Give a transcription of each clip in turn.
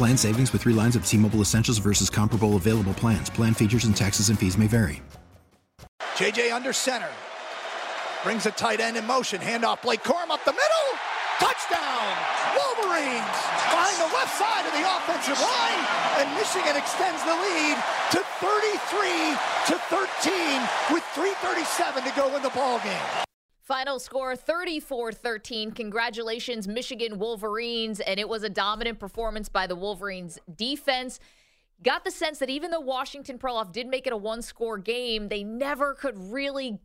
Plan savings with three lines of T Mobile Essentials versus comparable available plans. Plan features and taxes and fees may vary. JJ under center. Brings a tight end in motion. Handoff Blake Corum up the middle. Touchdown! Wolverines find the left side of the offensive line, and Michigan extends the lead to 33 to 13 with 3:37 to go in the ball game. Final score 34 13. Congratulations, Michigan Wolverines. And it was a dominant performance by the Wolverines defense. Got the sense that even though Washington Perloff did make it a one score game, they never could really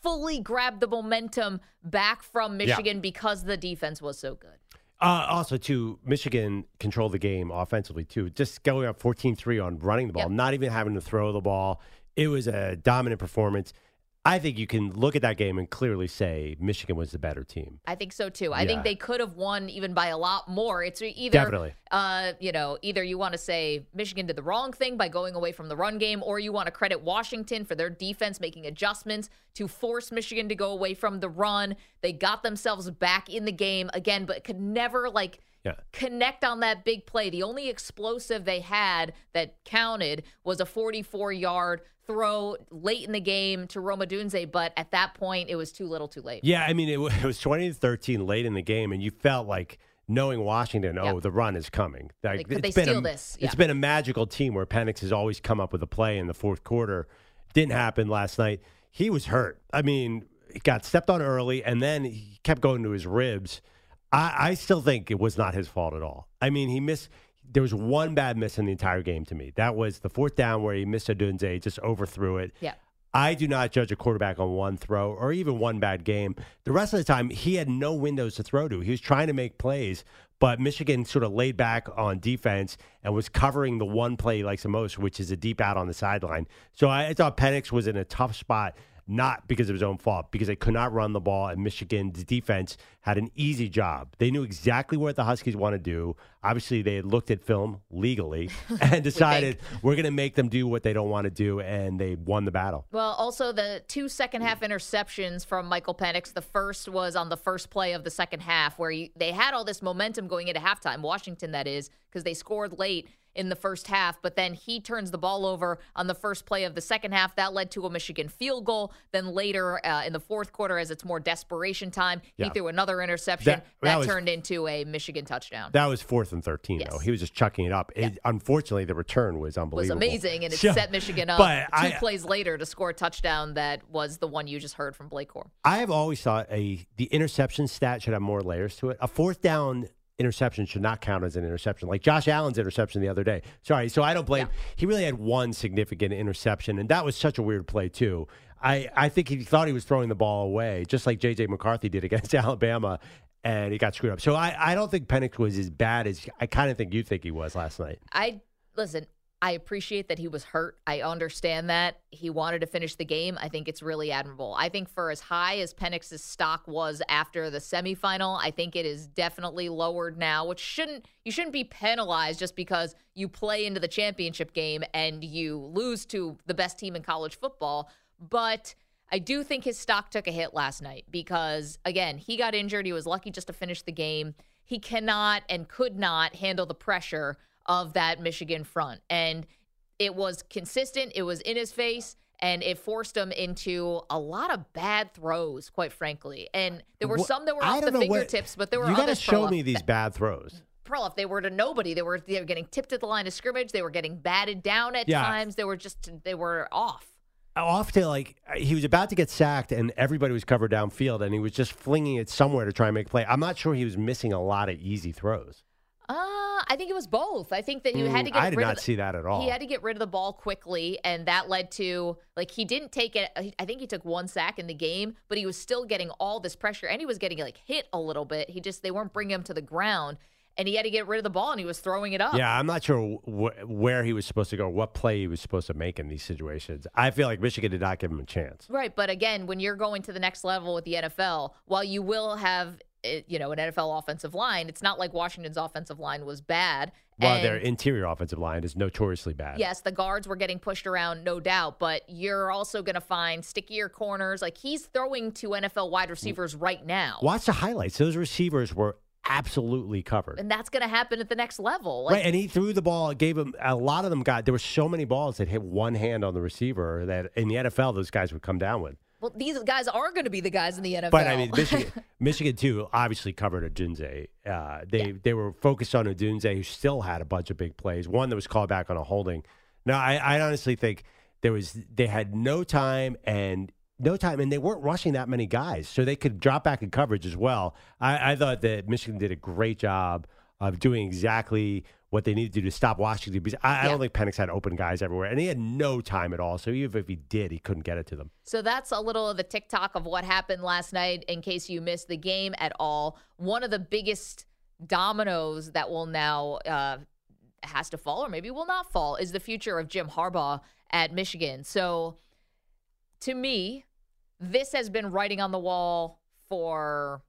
fully grab the momentum back from Michigan yeah. because the defense was so good. Uh, also, too, Michigan controlled the game offensively, too. Just going up 14 3 on running the ball, yep. not even having to throw the ball. It was a dominant performance. I think you can look at that game and clearly say Michigan was the better team. I think so too. I yeah. think they could have won even by a lot more. It's either Definitely. Uh, you know, either you want to say Michigan did the wrong thing by going away from the run game, or you want to credit Washington for their defense making adjustments to force Michigan to go away from the run. They got themselves back in the game again, but could never like yeah. connect on that big play. The only explosive they had that counted was a 44 yard throw late in the game to Rome Odunze, but at that point, it was too little too late. Yeah, I mean, it, it was 20 to 13 late in the game, and you felt like knowing Washington, oh, the run is coming. Like, could they steal a, this? Yeah. It's been a magical team where Penix has always come up with a play in the fourth quarter. Didn't happen last night. He was hurt. I mean, he got stepped on early, and then he kept going to his ribs. I, I still think it was not his fault at all. I mean, he missed there was one bad miss in the entire game to me. That was the fourth down where he missed Odunze, just overthrew it. Yeah. I do not judge a quarterback on one throw or even one bad game. The rest of the time, he had no windows to throw to. He was trying to make plays, but Michigan sort of laid back on defense and was covering the one play he likes the most, which is a deep out on the sideline. So I thought Penix was in a tough spot not because of his own fault, because they could not run the ball, and Michigan's defense had an easy job. They knew exactly what the Huskies want to do. Obviously, they had looked at film legally and decided we are going to make them do what they don't want to do, and they won the battle. Well, also the two second half interceptions from Michael Penix. The first was on the first play of the second half, where you, they had all this momentum going into halftime. Washington, that is, because they scored late in the first half, but then he turns the ball over on the first play of the second half. That led to a Michigan field goal. Then later uh, in the fourth quarter, as it's more desperation time, yeah. he threw another interception that, that, that was, turned into a Michigan touchdown. That was fourth and 13, yes. though. He was just chucking it up. It, unfortunately, the return was unbelievable. It was amazing, and it so, set Michigan up two I, plays later to score a touchdown that was the one you just heard from Blake Corum. I have always thought a the interception stat should have more layers to it. A fourth down interception should not count as an interception. Like Josh Allen's interception the other day. Sorry, so I don't blame. Yeah. He really had one significant interception, and that was such a weird play too. I, I think he thought he was throwing the ball away, just like J.J. McCarthy did against Alabama, and he got screwed up. So I, I don't think Penix was as bad as I kind of think you think he was last night. I listen. I appreciate that he was hurt. I understand that. He wanted to finish the game. I think it's really admirable. I think for as high as Penix's stock was after the semifinal, I think it is definitely lowered now, which shouldn't you shouldn't be penalized just because you play into the championship game and you lose to the best team in college football. But I do think his stock took a hit last night because again, he got injured. He was lucky just to finish the game. He cannot and could not handle the pressure of that Michigan front. And it was consistent, it was in his face, and it forced him into a lot of bad throws, quite frankly. And there were some that were off the fingertips, what, but there were you got to show me these bad throws. Perloff, they were to nobody. They were they were getting tipped at the line of scrimmage. They were getting batted down at Yeah. times. They were just they were off. off to like he was about to get sacked and everybody was covered downfield and he was just flinging it somewhere to try and make a play. I'm not sure he was missing a lot of easy throws. Uh, I think it was both. I think that he had to Mm, get I did rid not of the, see that at all. He had to get rid of the ball quickly, and that led to like he didn't take it. I think he took one sack in the game, but he was still getting all this pressure, and he was getting like hit a little bit. He just they weren't bringing him to the ground, and he had to get rid of the ball, and he was throwing it up. Yeah, I'm not sure wh- where he was supposed to go, what play he was supposed to make in these situations. I feel like Michigan did not give him a chance. Right, but again, when you're going to the next level with the NFL, while you will have you know an NFL offensive line, it's not like Washington's offensive line was bad. Well, and- their interior offensive line is notoriously bad. Yes, the guards were getting pushed around, no doubt, but you're also going to find stickier corners. Like he's throwing to NFL wide receivers right now. Watch the highlights. Those receivers were absolutely covered. And that's going to happen at the next level. Like, right, and he threw the ball, gave him a lot of them got there were so many balls that hit one hand on the receiver that in the NFL those guys would come down with. Well, these guys are going to be the guys in the NFL. But I mean, Michigan, Michigan too, obviously covered Odunze. Uh, they they were focused on Odunze, who still had a bunch of big plays. One that was called back on a holding. Now, I, I honestly think there was they had no time and no time, and they weren't rushing that many guys, so they could drop back in coverage as well. I, I thought that Michigan did a great job of doing exactly what they needed to do to stop Washington because I, I don't think Penix had open guys everywhere, and he had no time at all. So even if he did, he couldn't get it to them. So that's a little of the TikTok of what happened last night in case you missed the game at all. One of the biggest dominoes that will now uh, has to fall or maybe will not fall is the future of Jim Harbaugh at Michigan. So to me, this has been writing on the wall for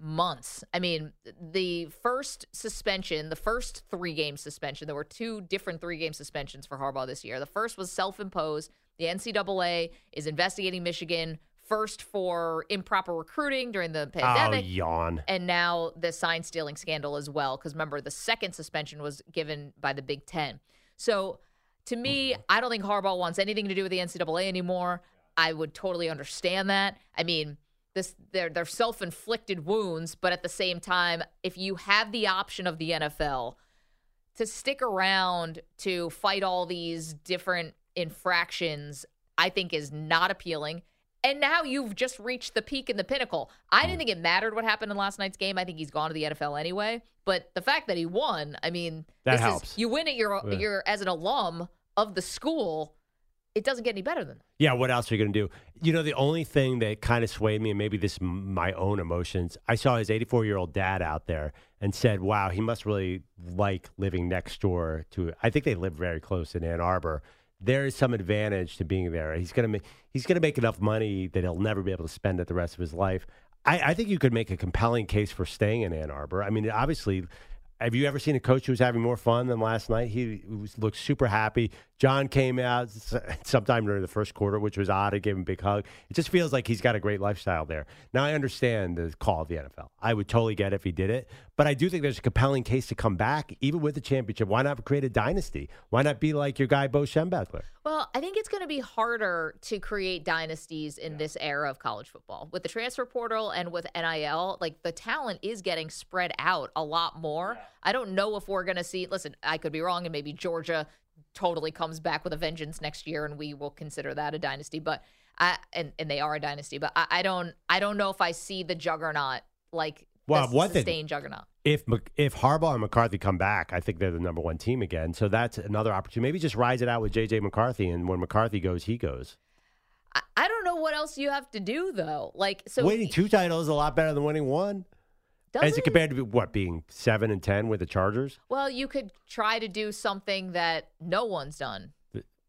months. I mean, the first suspension, the first three game suspension, there were two different three game suspensions for Harbaugh this year. The first was self imposed. The NCAA is investigating Michigan first for improper recruiting during the pandemic. Oh, yawn. And now the sign stealing scandal as well. Because remember, the second suspension was given by the Big Ten. So to me, mm-hmm. I don't think Harbaugh wants anything to do with the NCAA anymore. I would totally understand that. I mean, this they're they're self inflicted wounds, but at the same time, if you have the option of the NFL to stick around to fight all these different infractions, I think is not appealing. And now you've just reached the peak and the pinnacle. I didn't mm. think it mattered what happened in last night's game. I think he's gone to the NFL anyway. But the fact that he won, I mean, That this helps. Is, you win it. You're Yeah. you're as an alum of the school. It doesn't get any better than that. Yeah, what else are you going to do? You know, the only thing that kind of swayed me, and maybe this my own emotions, I saw his 84 year old dad out there and said, wow, he must really like living next door to, I think they live very close in Ann Arbor. There is some advantage to being there. He's going to make, he's to make enough money that he'll never be able to spend it the rest of his life. I, I think you could make a compelling case for staying in Ann Arbor. I mean, obviously, have you ever seen a coach who was having more fun than last night? He was, looked super happy. John came out sometime during the first quarter, which was odd. I gave him a big hug. It just feels like he's got a great lifestyle there. Now, I understand the call of the NFL. I would totally get it if he did it. But I do think there's a compelling case to come back, even with the championship. Why not create a dynasty? Why not be like your guy, Bo Schembechler? Well, I think it's going to be harder to create dynasties in this era of college football. With the transfer portal and with NIL, like the talent is getting spread out a lot more. I don't know if we're going to see, listen, I could be wrong, and maybe Georgia totally comes back with a vengeance next year and we will consider that a dynasty but i and, and they are a dynasty but I, I don't i don't know if i see the juggernaut like Well, the one thing- sustained juggernaut If if Harbaugh and McCarthy come back, I think they're the number one team again. So that's another opportunity. Maybe just rise it out with JJ McCarthy, and when McCarthy goes, he goes. I, I don't know what else you have to do though like so winning two titles is a lot better than winning one. Does As compared to what being seven and ten with the Chargers. Well, you could try to do something that no one's done.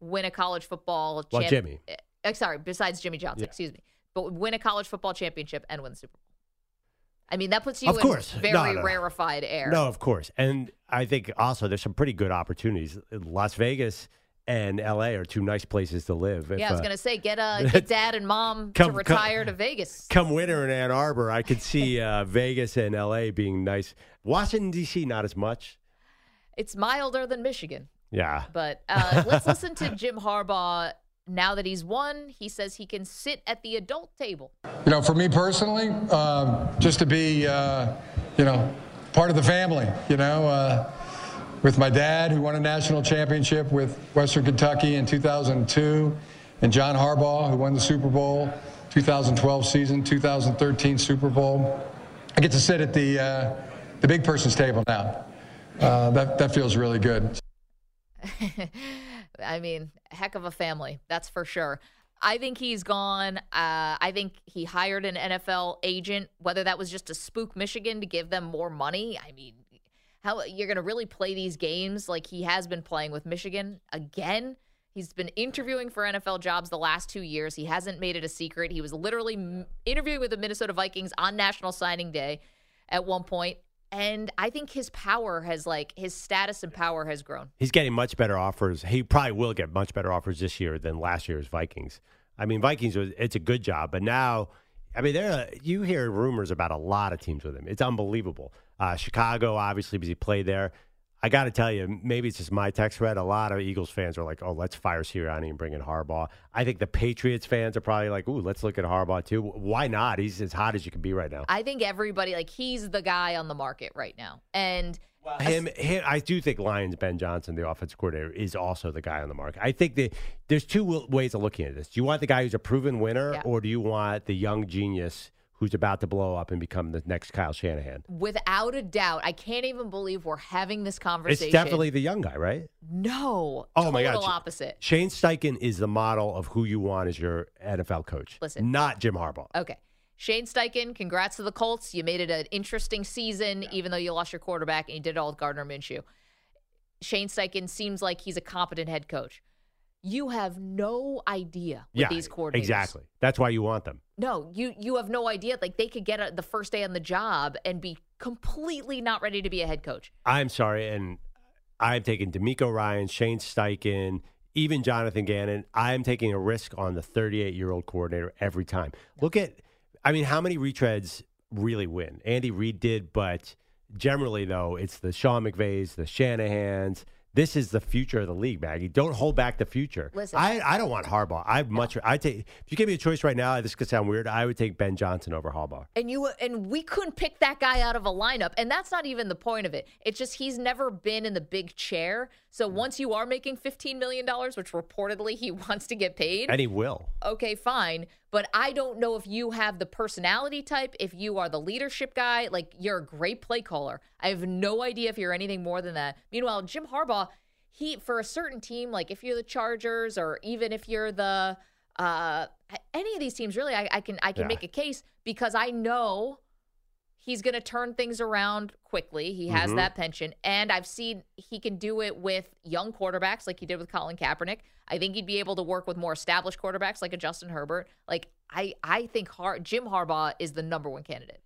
Win a college football Well, champ- Jimmy. Uh, sorry, besides Jimmy Johnson, Yeah. excuse me. But win a college football championship and win the Super Bowl. I mean, that puts you Of in course. very No, no. rarefied air. No, of course, and I think also there's some pretty good opportunities. Las Vegas and L.A. are two nice places to live. If, Yeah, I was uh, gonna say get uh, get dad and mom Come- to come- retire to Vegas. Come winter in Ann Arbor, I could see uh, Vegas and L.A. being nice. Washington D.C. not as much. It's milder than Michigan. Yeah, But uh, let's listen to Jim Harbaugh. Now that he's won, he says he can sit at the adult table. You know, for me personally, um, just to be, uh, you know, part of the family, you know. With my dad, who won a national championship with Western Kentucky in 2002, and John Harbaugh, who won the Super Bowl 2012 season, 2013 Super Bowl. I get to sit at the uh, the big person's table now. Uh, that that feels really good. I mean, heck of a family, that's for sure. I think he's gone. Uh, I think he hired an NFL agent, whether that was just to spook Michigan to give them more money. I mean, how you're going to really play these games like he has been playing with Michigan again? He's been interviewing for NFL jobs the last two years. He hasn't made it a secret. He was literally interviewing with the Minnesota Vikings on National Signing Day at one point, and I think his power has like his status and power has grown. He's getting much better offers. He probably will get much better offers this year than last year's Vikings. I mean, Vikings it's a good job, but now, I mean, there you hear rumors about a lot of teams with him. It's unbelievable. Uh, Chicago, obviously, because he played there. I got to tell you, maybe it's just my text thread. A lot of Eagles fans are like, "Oh, let's fire Sirianni and bring in Harbaugh." I think the Patriots fans are probably like, "Ooh, let's look at Harbaugh too." Why not? He's as hot as you can be right now. I think everybody like he's the guy on the market right now, and well, him, him, I do think Lions Ben Johnson, the offensive coordinator, is also the guy on the market. I think that there's two ways of looking at this. Do you want the guy who's a proven winner, yeah. or do you want the young genius? Who's about to blow up and become the next Kyle Shanahan. Without a doubt. I can't even believe we're having this conversation. It's definitely the young guy, right? No. Oh, my God. opposite. Shane Steichen is the model of who you want as your NFL coach. Listen. Not Jim Harbaugh. Okay. Shane Steichen, congrats to the Colts. You made it an interesting season, even though you lost your quarterback and you did it all with Gardner Minshew. Shane Steichen seems like he's a competent head coach you have no idea with yeah, these coordinators. Exactly. That's why you want them. No, you you have no idea. Like they could get a, the first day on the job and be completely not ready to be a head coach. I'm sorry, and I'm taking DeMeco Ryan, Shane Steichen, even Jonathan Gannon. I'm taking a risk on the 38 year old coordinator every time. No. Look at, I mean, how many retreads really win? Andy Reid did, but generally though, it's the Sean McVays, the Shanahan's this is the future of the league, Maggie. Don't hold back the future. Listen, I, I don't want Harbaugh. I much I take if you give me a choice right now, this could sound weird. I would take Ben Johnson over Harbaugh. And you and we couldn't pick that guy out of a lineup, and that's not even the point of it. It's just he's never been in the big chair. So mm. once you are making fifteen million dollars, which reportedly he wants to get paid, and he will. Okay, fine. But I don't know if you have the personality type, if you are the leadership guy, like you're a great play caller. I have no idea if you're anything more than that. Meanwhile, Jim Harbaugh, he for a certain team, like if you're the Chargers or even if you're the uh any of these teams, really, I, I can I can yeah. make a case because I know he's going to turn things around quickly. He has mm-hmm. that pension, and I've seen he can do it with young quarterbacks like he did with Colin Kaepernick. I think he'd be able to work with more established quarterbacks like a Justin Herbert. Like I, I think Har- Jim Harbaugh is the number one candidate.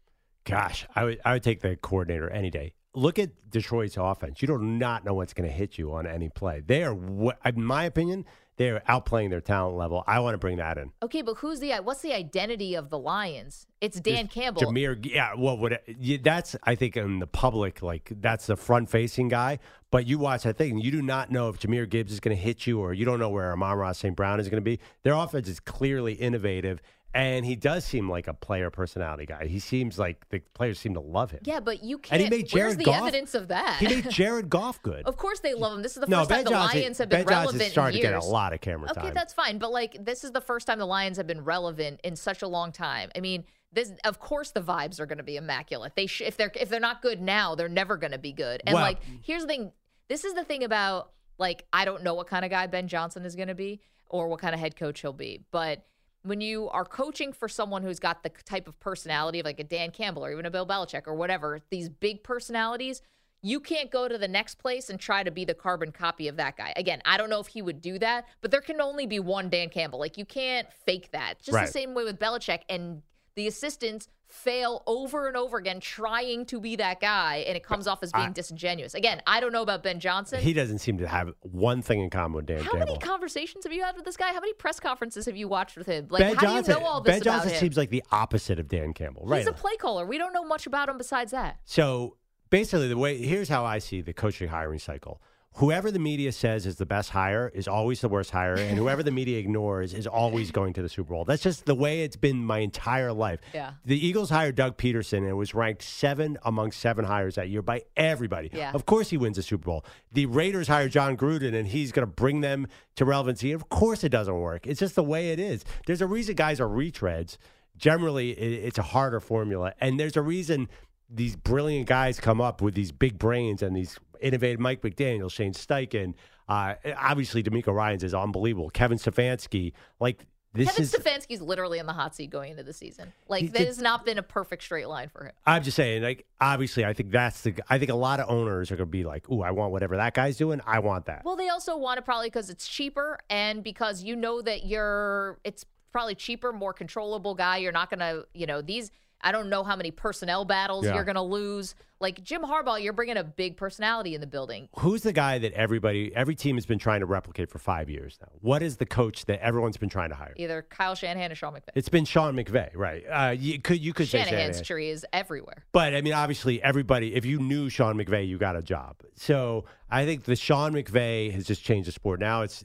Gosh, I would I would take the coordinator any day. Look at Detroit's offense. You do not know what's going to hit you on any play. They are, in my opinion, they're outplaying their talent level. I want to bring that in. Okay, but who's the what's the identity of the Lions? It's Dan Campbell. Jahmyr, yeah. Well, what that's I think in the public like that's the front facing guy. But you watch that thing, you do not know if Jahmyr Gibbs is going to hit you, or you don't know where Amon-Ra St. Brown is going to be. Their offense is clearly innovative, and he does seem like a player personality guy. He seems like the players seem to love him. Yeah, but you can't. And he made Jared where's the Goff, evidence of that? He made Jared Goff good. of course they love him. This is the no, first ben time Johnson, the Lions have been ben relevant Johnson's starting in to get a lot of camera okay, time. Okay, that's fine. But like, this is the first time the Lions have been relevant in such a long time. I mean, this of course the vibes are going to be immaculate. They sh- if they're if they're not good now, they're never going to be good. And well, like, here's the thing. This is the thing about like I don't know what kind of guy Ben Johnson is going to be or what kind of head coach he'll be, but when you are coaching for someone who's got the type of personality of like a Dan Campbell or even a Bill Belichick or whatever, these big personalities, you can't go to the next place and try to be the carbon copy of that guy. Again, I don't know if he would do that, but there can only be one Dan Campbell. Like you can't fake that. Just right. the same way with Belichick and the assistants fail over and over again trying to be that guy and it comes off as being I, disingenuous. Again, I don't know about Ben Johnson. He doesn't seem to have one thing in common with Dan How Campbell. many conversations have you had with this guy? How many press conferences have you watched with him? Like ben how Johnson, do you know all this Ben Johnson him? seems like the opposite of Dan Campbell, right? He's a play caller. We don't know much about him besides that. So basically the way here's how I see the coaching hiring cycle. Whoever the media says is the best hire is always the worst hire, and whoever the media ignores is always going to the Super Bowl. That's just the way it's been my entire life. Yeah. The Eagles hired Doug Pederson and it was ranked seven among seven hires that year by everybody. Yeah. Of course, he wins the Super Bowl. The Raiders hired Jon Gruden, and he's going to bring them to relevancy. Of course, it doesn't work. It's just the way it is. There's a reason guys are retreads. Generally, it's a harder formula, and there's a reason these brilliant guys come up with these big brains and these innovative Mike McDaniel, Shane Steichen. Uh, obviously, DeMeco Ryans is unbelievable. Kevin Stefanski, like this Kevin is. Stefanski's literally in the hot seat going into the season. Like that has not been a perfect straight line for him. I'm just saying, like, obviously, I think that's the. I think a lot of owners are going to be like, "Ooh, I want whatever that guy's doing. I want that." Well, they also want it probably because it's cheaper and because you know that you're it's probably cheaper, more controllable guy. You're not gonna, you know, these. I don't know how many personnel battles Yeah. you're gonna lose. Like Jim Harbaugh, you're bringing a big personality in the building. Who's the guy that everybody, every team has been trying to replicate for five years now? What is the coach that everyone's been trying to hire? Either Kyle Shanahan or Sean McVay. It's been Sean McVay, right? Uh, you could you could say Shanahan's Shanahan. tree is everywhere. But I mean, obviously, everybody. If you knew Sean McVay, you got a job. So I think the Sean McVay has just changed the sport. Now it's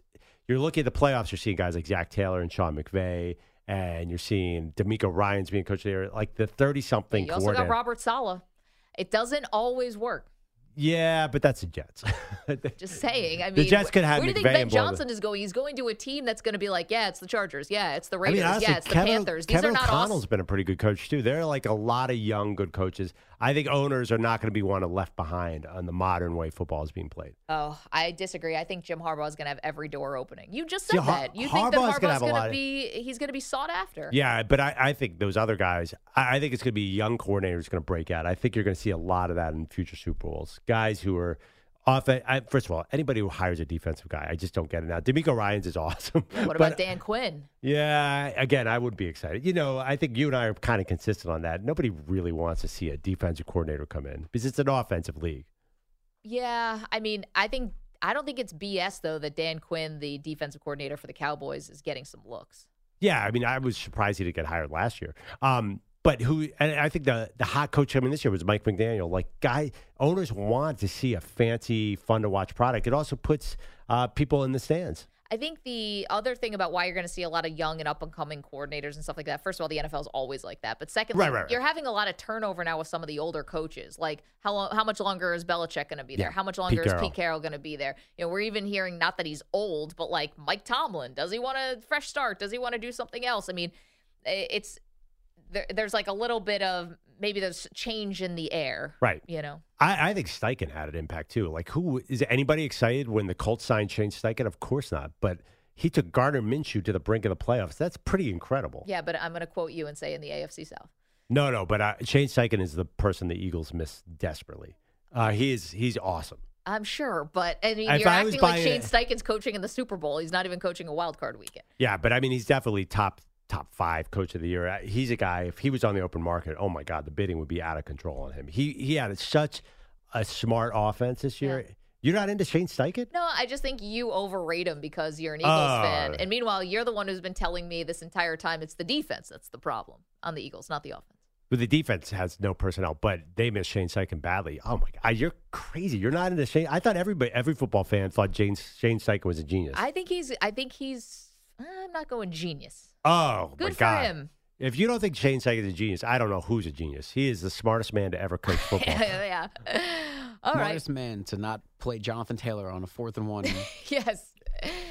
you're looking at the playoffs. You're seeing guys like Zac Taylor and Sean McVay, and you're seeing DeMeco Ryans being coach there, like the thirty something. You also got Robert Saleh. It doesn't always work. Yeah, but that's the Jets. Just saying. I mean, The Jets could have where do you think Ben and blow the- Johnson is going? He's going to a team that's going to be like, yeah, it's the Chargers. Yeah, it's the I Raiders. mean, honestly, yeah, it's the Panthers. These Kevin are not O'Connell's awesome. been a pretty good coach too. There are like a lot of young, good coaches. I think owners are not going to be one left behind on the modern way football is being played. Oh, I disagree. I think Jim Harbaugh is going to have every door opening. You just said that. You think that Harbaugh's gonna Harbaugh's going to of- be he's going to be sought after. Yeah, but I, I think those other guys, I, I think it's going to be young coordinators going to break out. I think you're going to see a lot of that in future Super Bowls. Guys who are off. I, first of all, anybody who hires a defensive guy, I just don't get it now. DeMeco Ryans is awesome. What But, about Dan Quinn? Yeah, again, I would be excited. You know, I think you and I are kind of consistent on that. Nobody really wants to see a defensive coordinator come in because it's an offensive league. Yeah, I mean, I think I don't think it's BS though that Dan Quinn, the defensive coordinator for the Cowboys, is getting some looks. Yeah, I mean, I was surprised he didn't get hired last year. Um, but who? And I think the the hot coach coming this year was Mike McDaniel. Like, guy owners want to see a fancy, fun to watch product. It also puts uh, people in the stands. I think the other thing about why you're going to see a lot of young and up and coming coordinators and stuff like that. First of all, the NFL is always like that. But secondly, Right, right, right. you're having a lot of turnover now with some of the older coaches. Like how long, how much longer is Belichick going to be there? Yeah, How much longer Pete is Carroll. Pete Carroll going to be there? You know, we're even hearing not that he's old, but like Mike Tomlin, does he want a fresh start? Does he want to do something else? I mean, it's there, there's like a little bit of maybe there's change in the air, Right. You know, I, I think Steichen had an impact too. Like, who is anybody excited when the Colts signed Shane Steichen? Of course not. But he took Gardner Minshew to the brink of the playoffs. That's pretty incredible. yeah. But I'm going to quote you and say in the AFC South. No, no, but uh, Shane Steichen is the person the Eagles miss desperately. Uh, he is he's awesome. I'm sure, but I mean, If you're I acting like Shane it- Steichen's coaching in the Super Bowl. He's not even coaching a wild card weekend. Yeah, but I mean, he's definitely top top five coach of the year. Uh, He's a guy. If he was on the open market, oh my God, the bidding would be out of control on him. He he had such a smart offense this year. You're not into Shane Steichen? No, I just think you overrate him because you're an Eagles Oh. fan, and meanwhile, you're the one who's been telling me this entire time it's the defense that's the problem on the Eagles, not the offense. But the defense has no personnel, but they miss Shane Steichen badly. Oh my God, you're crazy. You're not into Shane. I thought everybody, every football fan thought James Shane Steichen was a genius. I think he's. I think he's. I'm not going genius. Oh Good my for God. him. If you don't think Shane Steichen is a genius, I don't know who's a genius. He is the smartest man to ever coach football. yeah. All right. Smartest man to not play Jonathan Taylor on a fourth and one. Yes.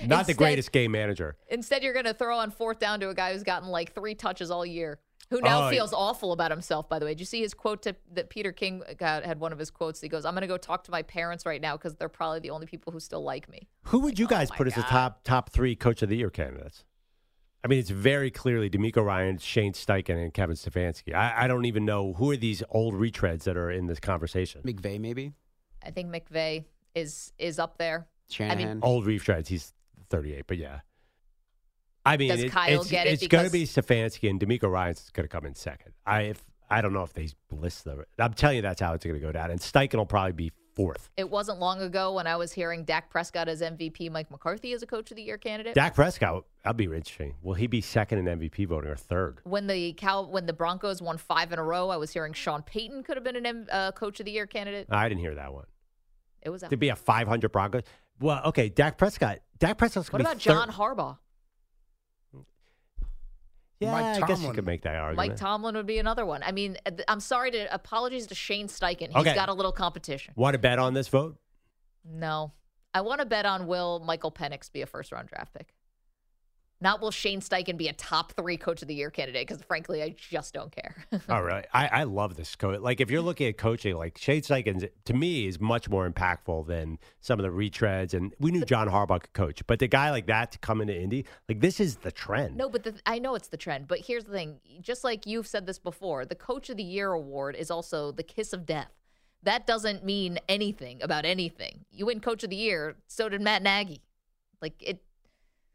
Not the Instead- greatest game manager. Instead, you're going to throw on fourth down to a guy who's gotten like three touches all year, who now Oh, feels awful about himself. By the way, did you see his quote to, that Peter King got, had one of his quotes? He goes, "I'm going to go talk to my parents right now because they're probably the only people who still like me." Who would you oh, guys my put as the top top three coach of the year candidates? I mean, it's very clearly DeMeco Ryan, Shane Steichen, and Kevin Stefanski. I, I don't even know who are these old retreads that are in this conversation. McVay, maybe? I think McVay is is up there. Shanahan. I mean, old retreads. He's 38, but yeah. I mean, Does it- Kyle it's, get it it's going to be Stefanski and DeMeco Ryans going to come in second. I if I don't know if they list the. I'm telling you, that's how it's going to go down. And Steichen will probably be fourth. It wasn't long ago when I was hearing Dak Prescott as MVP, Mike McCarthy as a Coach of the Year candidate. Dak Prescott, that'd be interesting. Will he be second in MVP voting or third? when the Cal when the Broncos won five in a row, I was hearing Sean Payton could have been an M, uh, Coach of the Year candidate. I didn't hear that one. It was out. to be a 500 Broncos. Well, okay, Dak Prescott. Dak Prescott's What about John Harbaugh? Yeah, Mike I guess you Tomlin? could make that argument. Mike Tomlin would be another one. I mean, uh, I'm sorry to apologies to Shane Steichen. He's Okay. got a little competition. Want to bet on this vote? No. I want to bet on will Michael Penix be a first round draft pick? Not will Shane Steichen be a top three coach of the year candidate? Because frankly, I just don't care. oh, really? I, I love this coach. Like, if you're looking at coaching, like Shane Steichen, to me, is much more impactful than some of the retreads. And we knew John Harbaugh could coach, but the guy like that to come into Indy, like this is the trend. no, but the, I know it's the trend. But here's the thing: just like you've said this before, the Coach of the Year award is also the kiss of death. That doesn't mean anything about anything. You win Coach of the Year, so did Matt Nagy. Like it.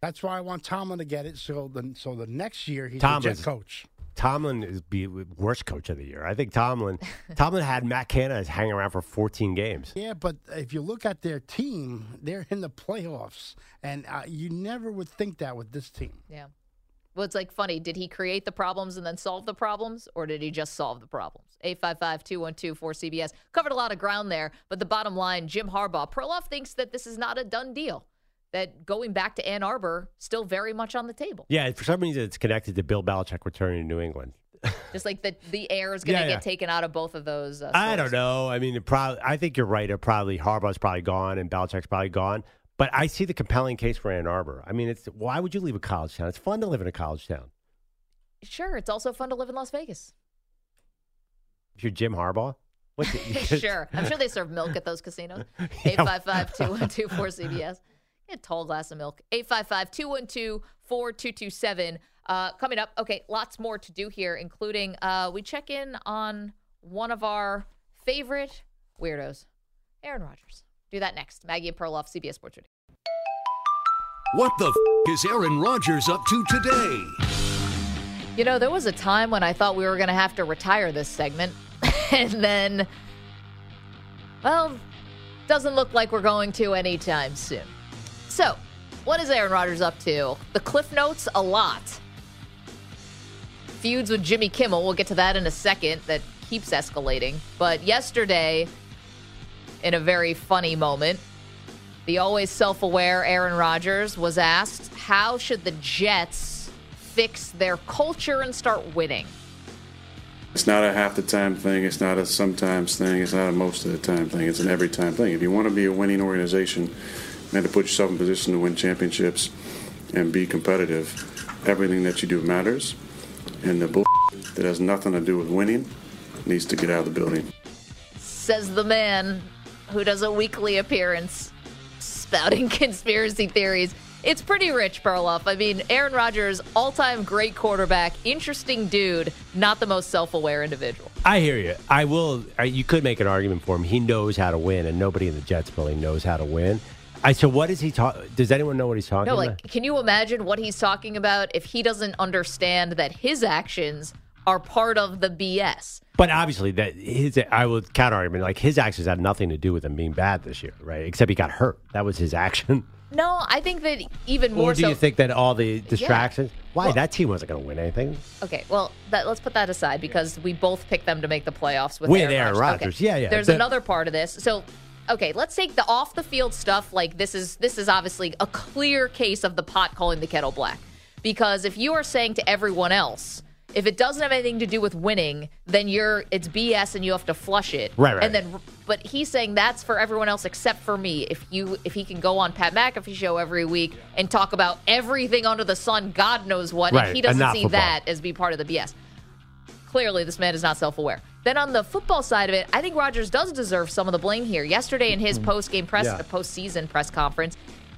That's why I want Tomlin to get it. So the so the next year he's Tomlin's- a jet coach. Tomlin is be worst coach of the year. I think Tomlin Tomlin had Matt Canada hang around for 14 games. Yeah, but if you look at their team, they're in the playoffs, and uh, you never would think that with this team. Yeah. Well, it's like funny. Did he create the problems and then solve the problems, or did he just solve the problems? 855 212 4CBS. Covered a lot of ground there, but the bottom line Jim Harbaugh, Perloff thinks that this is not a done deal, that going back to Ann Arbor, still very much on the table. Yeah, for some reason it's connected to Bill Belichick returning to New England. Just like the, the air is going to Yeah, get yeah. taken out of both of those. Uh, I don't know. I mean, it probably. I think you're right. It probably Harbaugh's probably gone and Belichick's probably gone. But I see the compelling case for Ann Arbor. I mean, it's why would you leave a college town? It's fun to live in a college town. Sure. It's also fun to live in Las Vegas. If you're Jim Harbaugh, what's it? sure. I'm sure they serve milk at those casinos. Yeah. 855 212 4CBS. Get a tall glass of milk. 855 212 4227. Uh, Coming up, okay, lots more to do here, including uh, we check in on one of our favorite weirdos, Aaron Rodgers. Do that next. Maggie and Perloff, CBS Sports Radio. What the f- is Aaron Rodgers up to today? You know, there was a time when I thought we were going to have to retire this segment. and then, well, doesn't look like we're going to anytime soon. So, what is Aaron Rodgers up to? The Cliff Notes, a lot. Feuds with Jimmy Kimmel. We'll get to that in a second. That keeps escalating. But yesterday, in a very funny moment, the always self aware Aaron Rodgers was asked, How should the Jets fix their culture and start winning? It's not a half the time thing. It's not a sometimes thing. It's not a most of the time thing. It's an every time thing. If you want to be a winning organization and to put yourself in position to win championships and be competitive, everything that you do matters. And the bull that has nothing to do with winning needs to get out of the building. Says the man who does a weekly appearance spouting conspiracy theories. It's pretty rich, Perloff. I mean, Aaron Rodgers, all time great quarterback, interesting dude, not the most self aware individual. I hear you. I will. You could make an argument for him. He knows how to win, and nobody in the Jets really knows how to win. I so what is he talk? Does anyone know what he's talking No, about? like, can you imagine what he's talking about if he doesn't understand that his actions are part of the BS? But obviously, that his I will counter argument like his actions had nothing to do with him being bad this year, right? Except he got hurt. That was his action. No, I think that even more Or do so. you think that all the distractions? Why that team wasn't going to win anything? Okay, well, that, let's put that aside because we both picked them to make the playoffs with, With Aaron, Aaron Rodgers. Rodgers. Yeah, yeah. There's The- another part of this. So, okay, let's take the off the field stuff. Like this is this is obviously a clear case of the pot calling the kettle black. Because if you are saying to everyone else, if it doesn't have anything to do with winning, then you're it's BS and you have to flush it. Right, right. And then, but he's saying that's for everyone else except for me. If you if he can go on Pat McAfee show every week and talk about everything under the sun, God knows what, Right, and he doesn't see football. that as be part of the BS. Clearly, this man is not self aware. Then on the football side of it, I think Rodgers does deserve some of the blame here. Yesterday in his mm-hmm. post game press, Yeah. postseason press conference,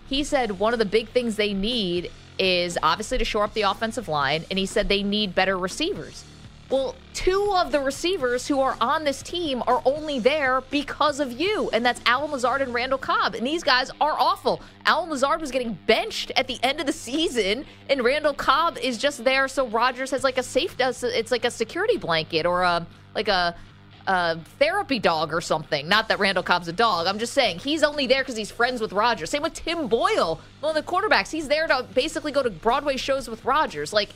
he said one of the big things they need is obviously to shore up the offensive line, and he said they need better receivers. Well, two of the receivers who are on this team are only there because of you, and that's Allen Lazard and Randall Cobb. And these guys are awful. Allen Lazard was getting benched at the end of the season, and Randall Cobb is just there so Rodgers has like a safe, uh, it's like a security blanket or a like a a therapy dog or something. Not that Randall Cobb's a dog. I'm just saying he's only there because he's friends with Rodgers. Same with Tim Boyle, one of the quarterbacks. He's there to basically go to Broadway shows with Rodgers. Like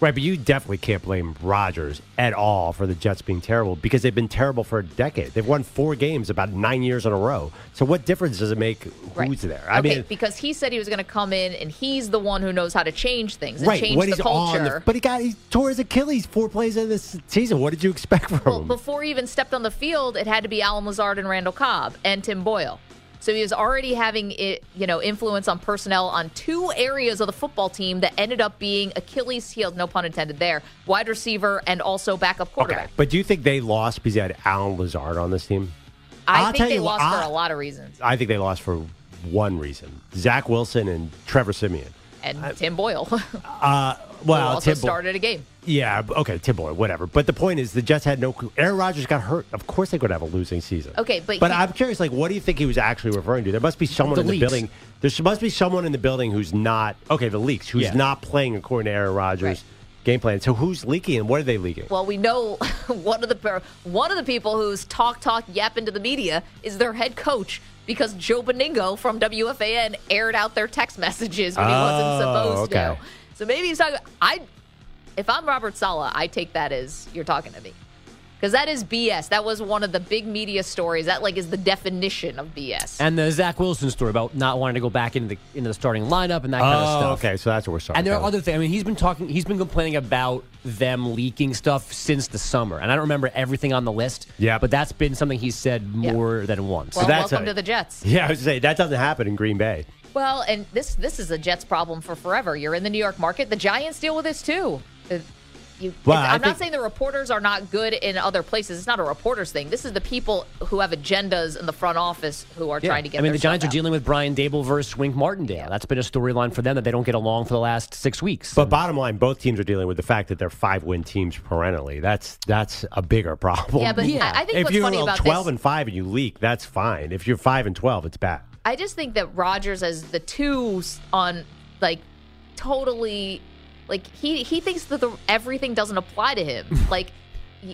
Right, but you definitely can't blame Rodgers at all for the Jets being terrible because they've been terrible for a decade. They've won four games about nine years in a row. So what difference does it make who's there? I okay, mean, because he said he was going to come in and he's the one who knows how to change things and right, change the culture. on, the, but he got he tore his Achilles four plays in this season. What did you expect from well, him? before he even stepped on the field, it had to be Allen Lazard and Randall Cobb and Tim Boyle. So he was already having it, you know, influence on personnel on two areas of the football team that ended up being Achilles heel, no pun intended there, wide receiver and also backup quarterback. Okay, but do you think they lost because they had Allen Lazard on this team? I I'll think tell they you what, lost for a lot of reasons. I think they lost for one reason: Zach Wilson and Trevor Siemian. And Tim Boyle, Uh, well, who also Tim Bo- started a game. Yeah, okay, Tim Boyle, whatever. But the point is, the Jets had no. clue. Aaron Rodgers got hurt. Of course, they could have a losing season. Okay, but but he- I'm curious. Like, what do you think he was actually referring to? There must be someone The in the leaks. building. There must be someone in the building who's not okay. The leaks, who's Yeah. not playing according to Aaron Rodgers' Right. game plan. So who's leaking and what are they leaking? Well, we know one of the one of the people who's talk talk yapping into the media is their head coach because Joe Benigno from WFAN aired out their text messages when he wasn't Oh, supposed okay. to. So maybe he's talking. I, if I'm Robert Saleh, I take that as you're talking to me. Because that is BS. That was one of the big media stories. That like is the definition of BS. And the Zach Wilson story about not wanting to go back into the into the starting lineup and that kind of oh, stuff. okay. So that's what we're starting. And there are with. other things. I mean, he's been talking. He's been complaining about them leaking stuff since the summer, and I don't remember everything on the list. Yeah. but that's been something he said more than once. well, that's welcome a- to the Jets. Yeah, I was say that doesn't happen in Green Bay. Well, and this this is a Jets problem for forever. You're in the New York market. The Giants deal with this too. Uh, You, Well, I I'm think- not saying the reporters are not good in other places. It's not a reporters thing. This is the people who have agendas in the front office who are trying to get. I mean, their the Giants are out. dealing with Brian Daboll versus Wink Martindale. That's been a storyline for them that they don't get along for the last six weeks. But bottom line, both teams are dealing with the fact that they're five win teams perennially. That's that's a bigger problem. Yeah, but I- I think if what's you're funny about twelve this- and five and you leak, that's fine. If you're five and twelve, it's bad. I just think that Rodgers as the two on like totally like he he thinks that the, everything doesn't apply to him. like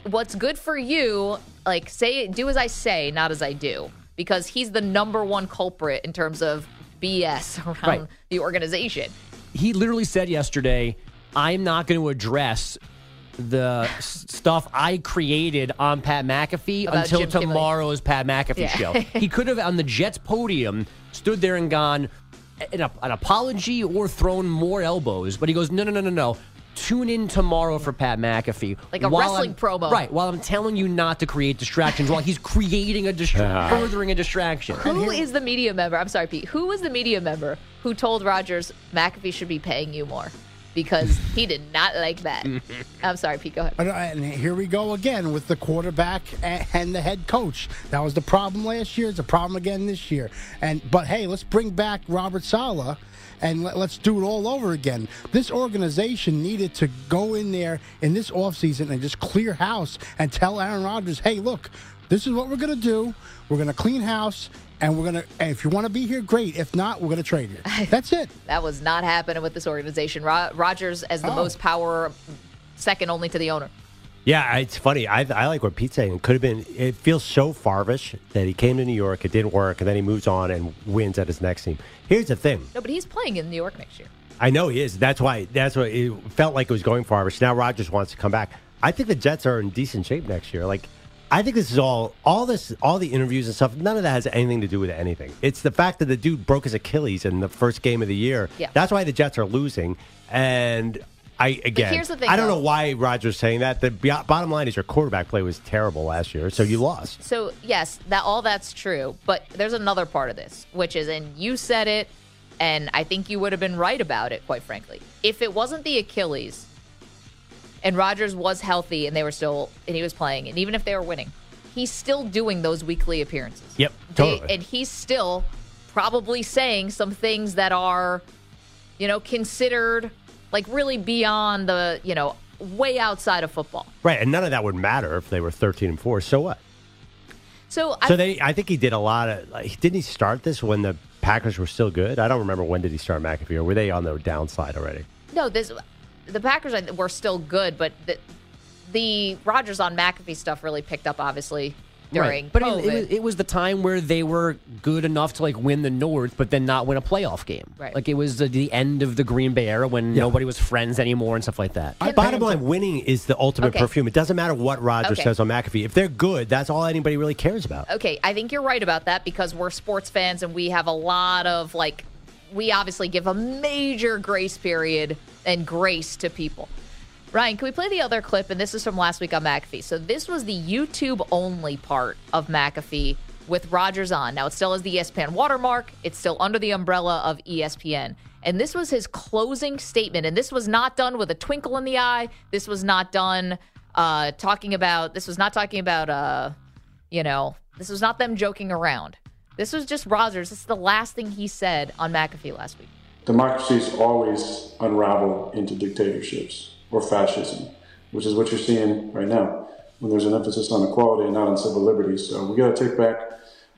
what's good for you, like say do as I say, not as I do, because he's the number one culprit in terms of BS around Right. the organization. he literally said yesterday, "I'm not going to address." The stuff I created on Pat McAfee About until Jim tomorrow's Pat McAfee Yeah. show. He could have on the Jets podium stood there and gone an, an apology or thrown more elbows, but he goes, no, no, no, no, no. Tune in tomorrow for Pat McAfee. Like a wrestling I'm- promo. Right. While I'm telling you not to create distractions, while he's creating a distra- ah. furthering a distraction. Who is the media member? I'm sorry, Pete. Who was the media member who told Rodgers McAfee should be paying you more? Because he did not like that. I'm sorry, Pete. Go ahead. And, and here we go again with the quarterback and, and the head coach. That was the problem last year. It's a problem again this year. And but hey, let's bring back Robert Saleh. And let, us do it all over again. This organization needed to go in there in this offseason and just clear house and tell Aaron Rodgers, hey, look, this is what we're going to do. We're going to clean house, and we're going to, and if you want to be here, great. If not, we're going to trade you. That's it. That was not happening with this organization. Ro- Rodgers as the Oh. most power, second only to the owner. Yeah, it's funny. I, I like what Pete's saying. It could have been. It feels so Farvish that he came to New York, it didn't work, and then he moves on and wins at his next team. Here's the thing. No, but he's playing in New York next year. I know he is. That's why. That's why it felt like it was going Farvish. Now Rodgers wants to come back. I think the Jets are in decent shape next year. Like, I think this is all, all this, all the interviews and stuff. None of that has anything to do with anything. It's the fact that the dude broke his Achilles in the first game of the year. Yeah. That's why the Jets are losing. And I again, here's the thing, I don't know why Rodgers saying that. The b- bottom line is your quarterback play was terrible last year, so you lost. So yes, that all that's true. But there's another part of this, which is, and you said it, and I think you would have been right about it, quite frankly. If it wasn't the Achilles, and Rodgers was healthy, and they were still, and he was playing, and even if they were winning, he's still doing those weekly appearances. Yep, They- totally. and he's still probably saying some things that are, you know, considered like really beyond the, you know, way outside of football. Right, and none of that would matter if they were thirteen and four. So what? So, I, So they, I think he did a lot of. Like, didn't he start this when the Packers were still good? I don't remember when did he start McAfee, or were they on the downside already? No, this the Packers were still good, but the, the Rodgers on McAfee stuff really picked up, obviously, during But COVID. it, it, was, it was the time where they were good enough to like win the North, but then not win a playoff game. Right. Like it was the, the end of the Green Bay era when nobody was friends anymore and stuff like that. Uh, Bottom line, winning is the ultimate Okay. perfume. It doesn't matter what Roger Okay. says on McAfee. If they're good, that's all anybody really cares about. Okay, I think you're right about that because we're sports fans and we have a lot of like we obviously give a major grace period and grace to people. Ryan, can we play the other clip? And this is from last week on McAfee. So this was the YouTube only part of McAfee with Rodgers on. Now it still has the ESPN watermark. It's still under the umbrella of ESPN. And this was his closing statement. And this was not done with a twinkle in the eye. This was not done uh, talking about. This was not talking about. Uh, you know, this was not them joking around. This was just Rodgers. This is the last thing he said on McAfee last week. Democracies always unravel into dictatorships or fascism, which is what you're seeing right now when there's an emphasis on equality and not on civil liberties. So we got to take back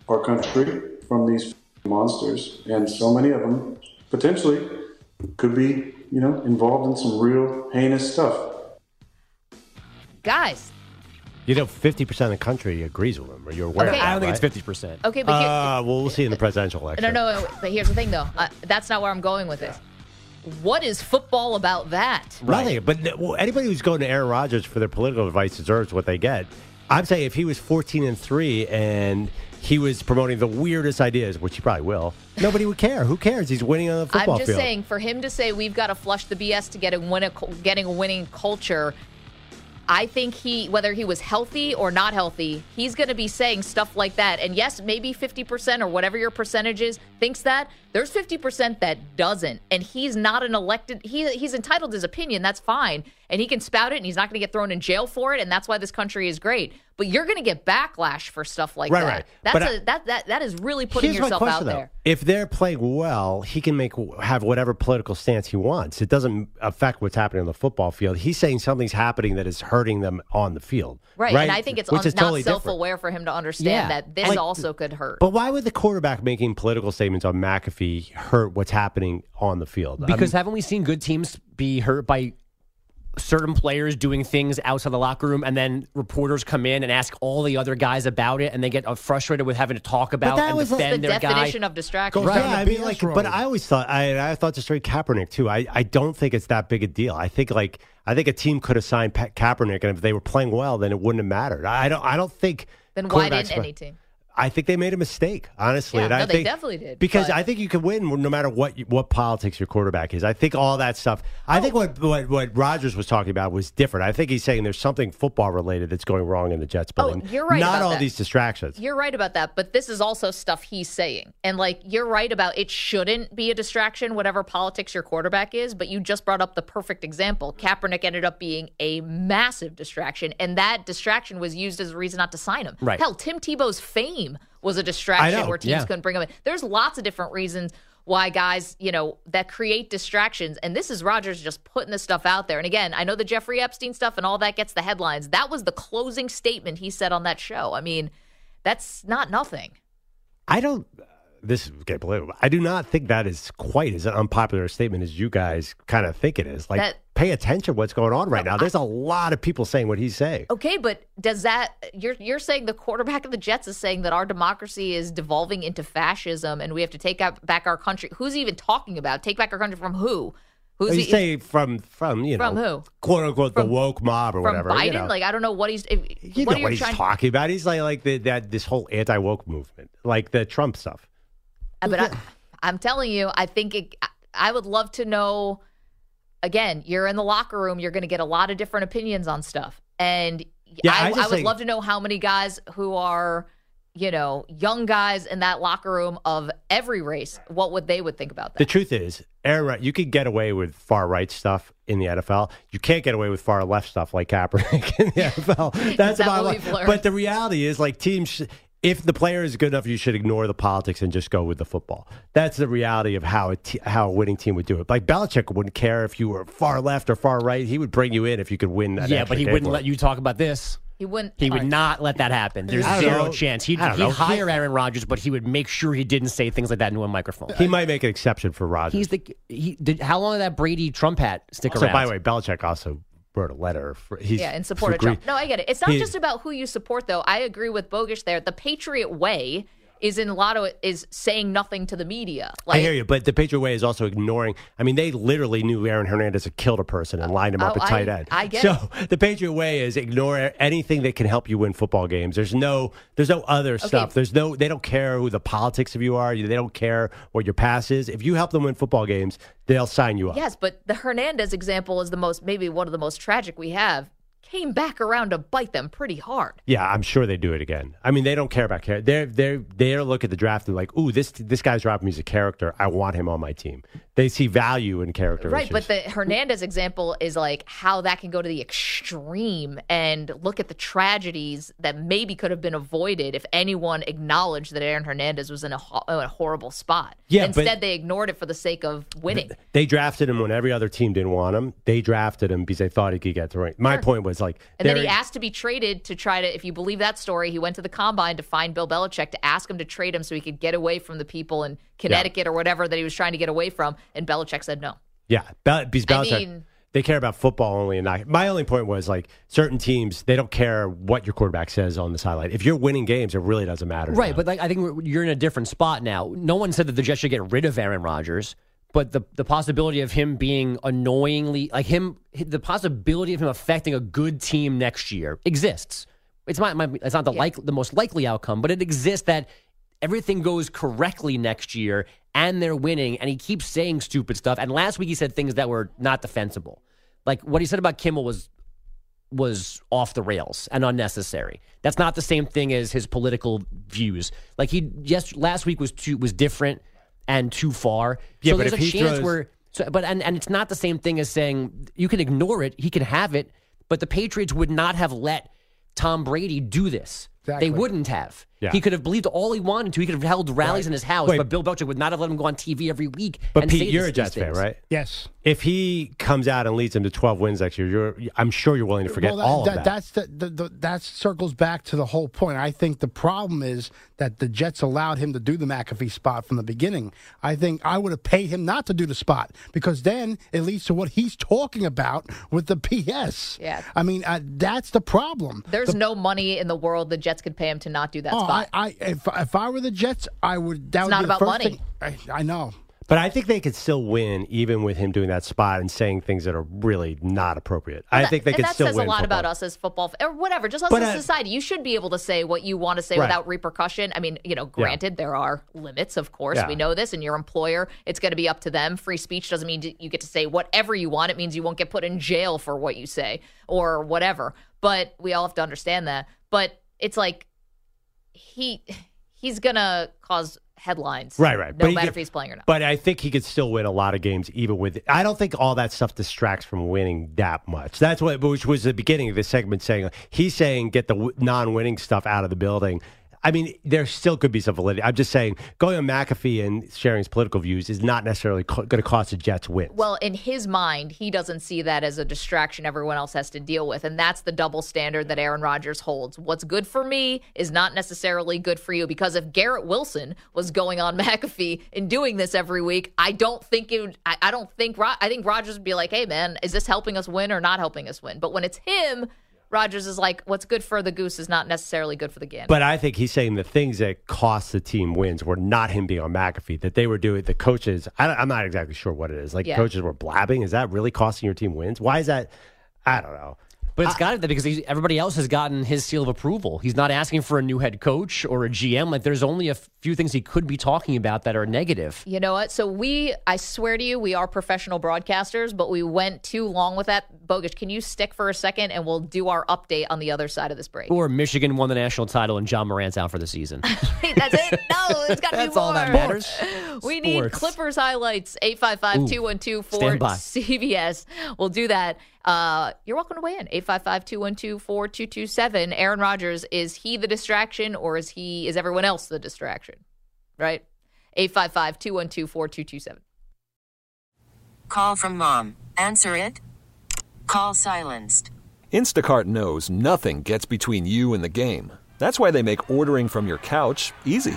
our country from these monsters, and so many of them potentially could be, you know, involved in some real heinous stuff. Guys, You know, 50% of the country agrees with him, or you're aware Okay. of that, I don't think right? it's 50%. okay, but here, Uh, well, we'll see in the presidential election. no, no, but here's the thing, though. Uh, that's not where I'm going with this. What is football about that? Nothing. But well, anybody who's going to Aaron Rodgers for their political advice deserves what they get. I'm saying if he was 14 and three and he was promoting the weirdest ideas, which he probably will, nobody would care. Who cares? He's winning on the football field. I'm just field. saying, for him to say we've got to flush the BS to get a win a, getting a winning culture, I think he, whether he was healthy or not healthy, he's going to be saying stuff like that. And yes, maybe 50% or whatever your percentage is thinks that. There's 50% that doesn't. And he's not an elected, he, he's entitled his opinion. That's fine. And he can spout it and he's not going to get thrown in jail for it. And that's why this country is great. But you're going to get backlash for stuff like Right, that. right. That's But a, I- that, that, that is really putting Here's yourself question, out though. there. If they're playing well, he can make have whatever political stance he wants. It doesn't affect what's happening on the football field. He's saying something's happening that is hurting them on the field. Right. right? And I think it's un- not totally self aware for him to understand Yeah. that this Like- also could hurt. But why would the quarterback making political statements on McAfee hurt what's happening on the field? Because I'm- haven't we seen good teams be hurt by certain players doing things outside the locker room and then reporters come in and ask all the other guys about it and they get uh, frustrated with having to talk about but that and was defend the their definition guy. of distraction. yeah, I mean, like, but I always thought I, I thought to straight Kaepernick too. I, I don't think it's that big a deal. I think like I think a team could have signed Pat Kaepernick, and if they were playing well, then it wouldn't have mattered. I I don't I don't think. Then why didn't any team? I think they made a mistake, honestly. Yeah, no, I they think, definitely did, Because but- I think you can win no matter what you- what politics your quarterback is. I think all that stuff. I Oh. think what, what what Rodgers was talking about was different. I think he's saying there's something football related that's going wrong in the Jets building. Oh, you're right Not about all that. these distractions. You're right about that, but this is also stuff he's saying. And like you're right about it shouldn't be a distraction, whatever politics your quarterback is, but you just brought up the perfect example. Kaepernick ended up being a massive distraction, and that distraction was used as a reason not to sign him. Right. Hell, Tim Tebow's fame was a distraction know, where teams yeah. couldn't bring him in. There's lots of different reasons why guys, you know, that create distractions. And this is Rodgers just putting this stuff out there. And again, I know the Jeffrey Epstein stuff and all that gets the headlines. That was the closing statement he said on that show. I mean, that's not nothing. I don't. This is getting political. I do not think that is quite as an unpopular a statement as you guys kind of think it is. Like, That- pay attention what's going on right now. There's a lot of people saying what he's saying. Okay, but does that you're you're saying the quarterback of the Jets is saying that our democracy is devolving into fascism and we have to take out, back our country? Who's he even talking about? Take back our country from who? Who's you he? say from from you know From who? quote unquote From- the woke mob or from whatever. Biden? You know, Like I don't know what he's. If, you what know what he's trying? talking about. He's like like the, that this whole anti woke movement, like the Trump stuff. Uh, But I, I'm telling you, I think it, I- would love to know. Again, you're in the locker room. You're going to get a lot of different opinions on stuff, and Yeah, I, I I would think- love to know how many guys who are, you know, young guys in that locker room of every race, what would they would think about that? The truth is, Rod- you could get away with far right stuff in the NFL. You can't get away with far left stuff like Kaepernick in the NFL. That's that about what like-? But the reality is, like teams, if the player is good enough, you should ignore the politics and just go with the football. That's the reality of how a how a winning team would do it. Like Belichick wouldn't care if you were far left or far right. He would bring you in if you could win. That yeah, but he game wouldn't for let you talk about this. He wouldn't. He would all right. not let that happen. There's zero know. chance. He'd, he'd know. hire Aaron Rodgers, but he would make sure he didn't say things like that into a microphone. He might make an exception for Rodgers. He's the he. Did, how long did that Brady Trump hat stick so, around? by the way, Belichick also wrote a letter. For, yeah, in support of Trump. No, I get it. It's not He- just about who you support, though. I agree with Bogusch there. The Patriot way is in a lot of is saying nothing to the media. I hear you, but the Patriot way is also ignoring. I mean, they literally knew Aaron Hernandez had killed a person and lined him up Oh, at tight I- end. I get so the Patriot way is ignore anything that can help you win football games. There's no, there's no other stuff. There's no, they don't care who the politics of you are. They don't care what your past is. If you help them win football games, they'll sign you up. Yes, but the Hernandez example is the most maybe one of the most tragic we have. Came back around to bite them pretty hard. Yeah, I'm sure they do it again. I mean, they don't care about care. They're they're they're look at the draft and like, ooh, this this guy's dropping me as a character. I want him on my team. They see value in character. Right, but the Hernandez example is like how that can go to the extreme and look at the tragedies that maybe could have been avoided if anyone acknowledged that Aaron Hernandez was in a, ho- in a horrible spot. Yeah, Instead, they ignored it for the sake of winning. They drafted him when every other team didn't want him. They drafted him because they thought he could get through. My point was like, And then he asked to be traded to try to, if you believe that story, he went to the combine to find Bill Belichick to ask him to trade him so he could get away from the people in Connecticut or whatever that he was trying to get away from. And Belichick said no. yeah, Bel- because I Belichick, mean- they care about football only and not. My only point was like certain teams they don't care what your quarterback says on the sideline. If you're winning games, it really doesn't matter. Right, but like I think you're in a different spot now. No one said that the Jets should get rid of Aaron Rodgers, but the the possibility of him being annoyingly like him, the possibility of him affecting a good team next year exists. It's not my, it's not the like the most likely outcome, but it exists that everything goes correctly next year and they're winning. And he keeps saying stupid stuff. And last week he said things that were not defensible. Like what he said about Kimmel was was off the rails and unnecessary. That's not the same thing as his political views. Like he yes last week was too was different and too far. Yeah, so but there's if a he chance throws- where so, but and, and it's not the same thing as saying you can ignore it, he can have it, but the Patriots would not have let Tom Brady do this. Exactly. They wouldn't have. Yeah. He could have believed all he wanted to. He could have held rallies in his house, Wait. but Bill Belichick would not have let him go on TV every week. But and Pete, say you're this- a Jets fan, right? Yes. If he comes out and leads them to 12 wins next year, you're I'm sure you're willing to forget Well, that, all that, of that. That's the, the, the that circles back to the whole point. I think the problem is that the Jets allowed him to do the McAfee spot from the beginning. I think I would have paid him not to do the spot because then it leads to what he's talking about with the PS. Yeah. I mean uh, that's the problem. There's The- no money in the world the Jets could pay him to not do that Oh, spot. I, I if if I were the Jets, I would. That It's would not be the about first money. thing- I, I know. But I think they could still win even with him doing that spot and saying things that are really not appropriate. I think they could still win. and could that says a lot football. about us as football or whatever. Just us But, as uh, society. You should be able to say what you want to say Right. without repercussion. I mean, you know, granted there are limits, of course. Yeah. We know this, and your employer, it's going to be up to them. Free speech doesn't mean you get to say whatever you want. It means you won't get put in jail for what you say or whatever. But we all have to understand that. But it's like he he's gonna cause headlines, Right, right. No But matter could- if he's playing or not. But I think he could still win a lot of games, even with. I don't think all that stuff distracts from winning that much. That's what, which was the beginning of the segment saying he's saying get the non-winning stuff out of the building. I mean, there still could be some validity. I'm just saying going on McAfee and sharing his political views is not necessarily co- going to cost the Jets wins. Well, in his mind, he doesn't see that as a distraction everyone else has to deal with. And that's the double standard that Aaron Rodgers holds. What's good for me is not necessarily good for you. Because if Garrett Wilson was going on McAfee and doing this every week, I don't think it would, I, I don't think, I think Rodgers would be like, hey, man, is this helping us win or not helping us win? But when it's him, Rodgers is like, what's good for the goose is not necessarily good for the gander. But I think he's saying the things that cost the team wins were not him being on McAfee. That they were doing the coaches. I, am not exactly sure what it is. Like Yeah. coaches were blabbing. Is that really costing your team wins? Why is that? I don't know. But it's got it be because he's, everybody else has gotten his seal of approval. He's not asking for a new head coach or a GM. Like there's only a few things he could be talking about that are negative. You know what? So we, I swear to you, we are professional broadcasters, but we went too long with that. Bogusch, can you stick for a second and we'll do our update on the other side of this break? Or Michigan won the national title and Ja Morant's out for the season. Wait, that's it? No, it's got to be That's all that matters. We need Clippers highlights. 855 212 stand by. CBS. We'll do that. Uh, you're welcome to weigh in. 855 212 4227. Aaron Rodgers, is he the distraction or is he is everyone else the distraction? Right? 855 212 4227. Call from mom. Answer it. Call silenced. Instacart knows nothing gets between you and the game. That's why they make ordering from your couch easy.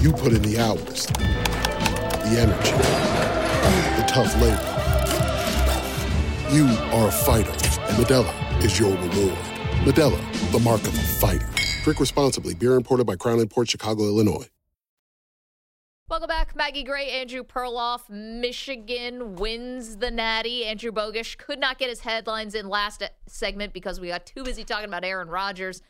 You put in the hours, the energy, the tough labor. You are a fighter, and Modelo is your reward. Modelo, the mark of a fighter. Drink responsibly. Beer imported by Crown Imports Chicago, Illinois. Welcome back. Maggie Gray, Andrew Perloff. Michigan wins the Natty. Andrew Bogusch could not get his headlines in last segment because we got too busy talking about Aaron Rodgers.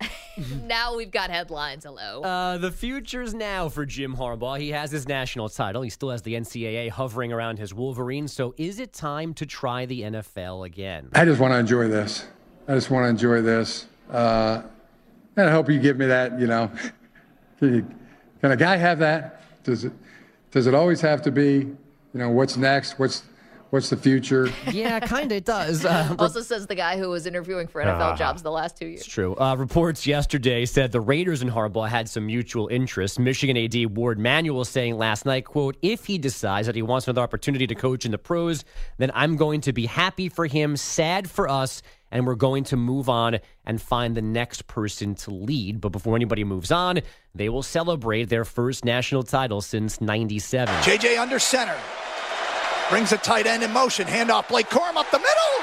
now we've got headlines. Hello. Uh, the future's now for Jim Harbaugh. He has his national title. He still has the NCAA hovering around his Wolverines. So is it time to try the NFL again? I just want to enjoy this. I just want to enjoy this. Uh, and I hope you give me that, you know. Can, you, can a guy have that? Does it, does it always have to be, you know, what's next? What's, what's the future? Yeah, kind of does. Uh, also says the guy who was interviewing for NFL Uh-huh. jobs the last two years. It's true. Uh, reports yesterday said the Raiders and Harbaugh had some mutual interest. Michigan AD Warde Manuel saying last night, quote, if he decides that he wants another opportunity to coach in the pros, then I'm going to be happy for him, sad for us, and we're going to move on and find the next person to lead. But before anybody moves on, they will celebrate their first national title since 97. JJ under center. Brings a tight end in motion. Handoff Blake Corum up the middle.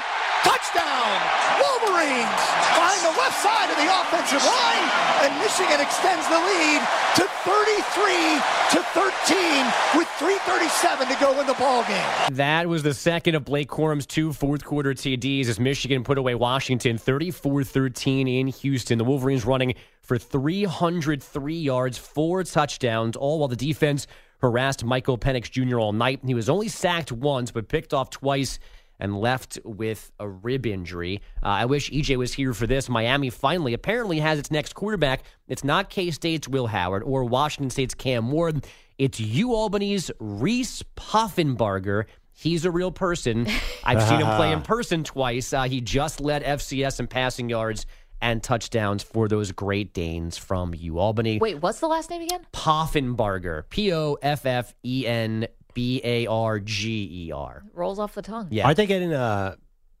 Touchdown! Wolverines find the left side of the offensive line, and Michigan extends the lead to 33 to 13 with 3:37 to go in the ball game. That was the second of Blake Corum's two fourth quarter TDs as Michigan put away Washington 34 13 in Houston. The Wolverines running for 303 yards, four touchdowns, all while the defense harassed Michael Penix Jr. all night. He was only sacked once, but picked off twice and left with a rib injury. Uh, I wish EJ was here for this. Miami finally apparently has its next quarterback. It's not K State's Will Howard or Washington State's Cam Ward. It's U Albany's Reese Poffenbarger. He's a real person. I've seen him play in person twice. Uh, he just led FCS in passing yards and touchdowns for those Great Danes from U Albany. Wait, what's the last name again? Poffenbarger. P O F F E N B A R G E R. Rolls off the tongue. Yeah. Aren't they getting uh,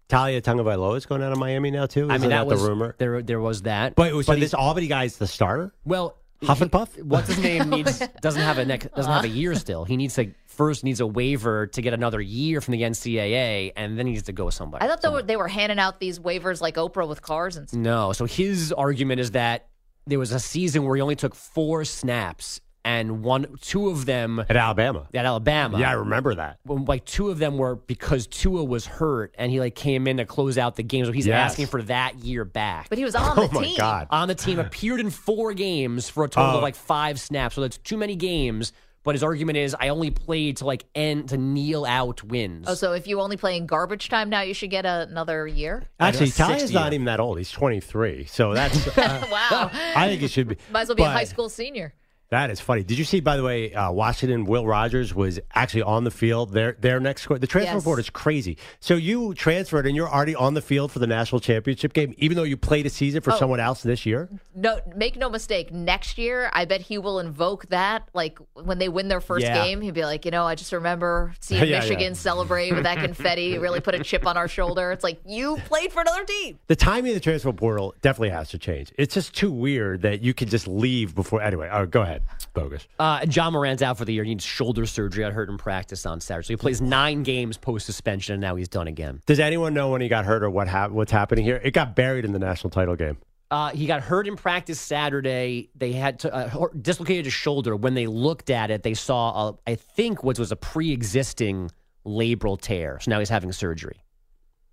Taulia Tagovailoa is going out of Miami now too? I Isn't mean, that, was the rumor. There, there was that. But so he- this Albany guy is the starter. well, Huff and Puff. what's his name needs oh, doesn't have a neck doesn't have a year uh. still. He needs to first needs a waiver to get another year from the NCAA, and then he needs to go somewhere. I thought they were, they were handing out these waivers like Oprah with cars and stuff. No. So his argument is that there was a season where he only took four snaps, and one, two of them at Alabama. At Alabama, Yeah, I remember that. Well, like two of them were because Tua was hurt, and he like came in to close out the game. So he's Yes. asking for that year back. But he was on Oh the my team. God. On the team, appeared in four games for a total Oh. of like five snaps. So that's too many games. But his argument is, I only played to like end to kneel out wins. Oh, so if you only play in garbage time now, you should get a, another year? Actually, Sixty Taulia's not even that old. He's 23. So that's. uh, wow. I think it should be. Might as well be a high school senior. That is funny. Did you see, by the way, uh, Washington, Will Rogers was actually on the field. Their their next the transfer Yes. report is crazy. So you transferred and you're already on the field for the national championship game, even though you played a season for Oh. someone else this year. No, make no mistake. Next year, I bet he will invoke that. Like when they win their first Yeah. game, he'll be like, you know, I just remember seeing Yeah, yeah. Michigan celebrate with that confetti. Really put a chip on our shoulder. It's like you played for another team. The timing of the transfer portal definitely has to change. It's just too weird that you can just leave before. Anyway, oh, go ahead, Bogusch. Uh, and Ja Morant's out for the year. He needs shoulder surgery. I heard in practice on Saturday. So he plays nine games post suspension, and now he's done again. Does anyone know when he got hurt or what hap- what's happening here? It got buried in the national title game. Uh, he got hurt in practice Saturday. They had to uh, dislocated his shoulder. When they looked at it, they saw, a, I think, what was a pre-existing labral tear. So now he's having surgery.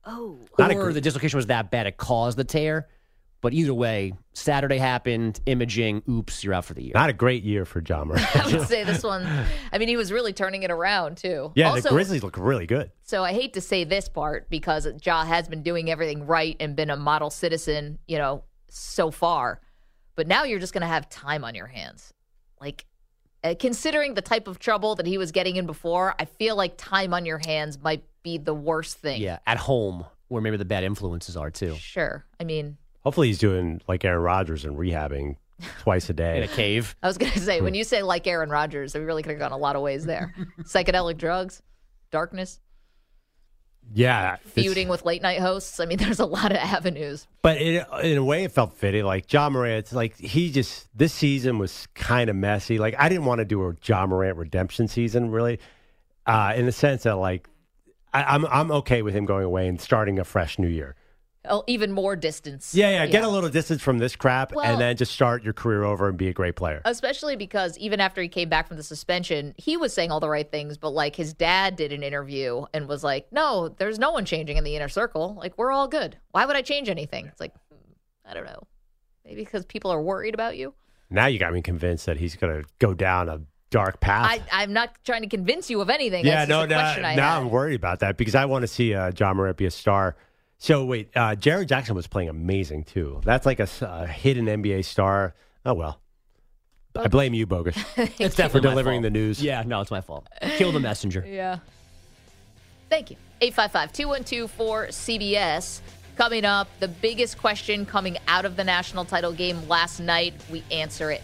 Oh, Or the dislocation was that bad it caused the tear. But either way, Saturday happened. Imaging. Oops, you're out for the year. Not a great year for Ja Morant. I would say this one. I mean, he was really turning it around too. yeah, also, the Grizzlies look really good. So I hate to say this part because Ja has been doing everything right and been a model citizen, you know, so far. But now you're just going to have time on your hands. Like, uh, considering the type of trouble that he was getting in before, I feel like time on your hands might be the worst thing. Yeah, at home where maybe the bad influences are too. Sure. I mean, Hopefully, he's doing like Aaron Rodgers and rehabbing twice a day In a cave. I was going to say, when you say like Aaron Rodgers, we really could have gone a lot of ways there. Psychedelic drugs, darkness, Yeah, feuding with late night hosts. I mean, there's a lot of avenues. But in, in a way, it felt fitting. Like Ja Morant, like he just this season was kind of messy. Like I didn't want to do a Ja Morant redemption season, really, uh, in the sense that like I, I'm I'm okay with him going away and starting a fresh new year. Even more distance. Yeah, yeah, get a little distance from this crap, Well- and then just start your career over and be a great player. Especially because even after he came back from the suspension, he was saying all the right things, but like his dad did an interview and was like, "No, there's no one changing in the inner circle. Like we're all good. Why would I change anything?" It's like, hmm, I don't know. Maybe because people are worried about you. Now you got me convinced that he's going to go down a dark path. I, I'm not trying to convince you of anything. yeah, That's no, just a now, I now had. I'm worried about that because I want to see uh, Ja Morant be a star. So wait, uh, Jaren Jackson was playing amazing too. That's like a hidden NBA star. Oh well, I blame you, Bogusch. It's for definitely my delivering fault. the news. Yeah, no, it's my fault. Kill the messenger. Yeah. Thank you. 855 212 cbs Coming up, the biggest question coming out of the national title game last night. We answer it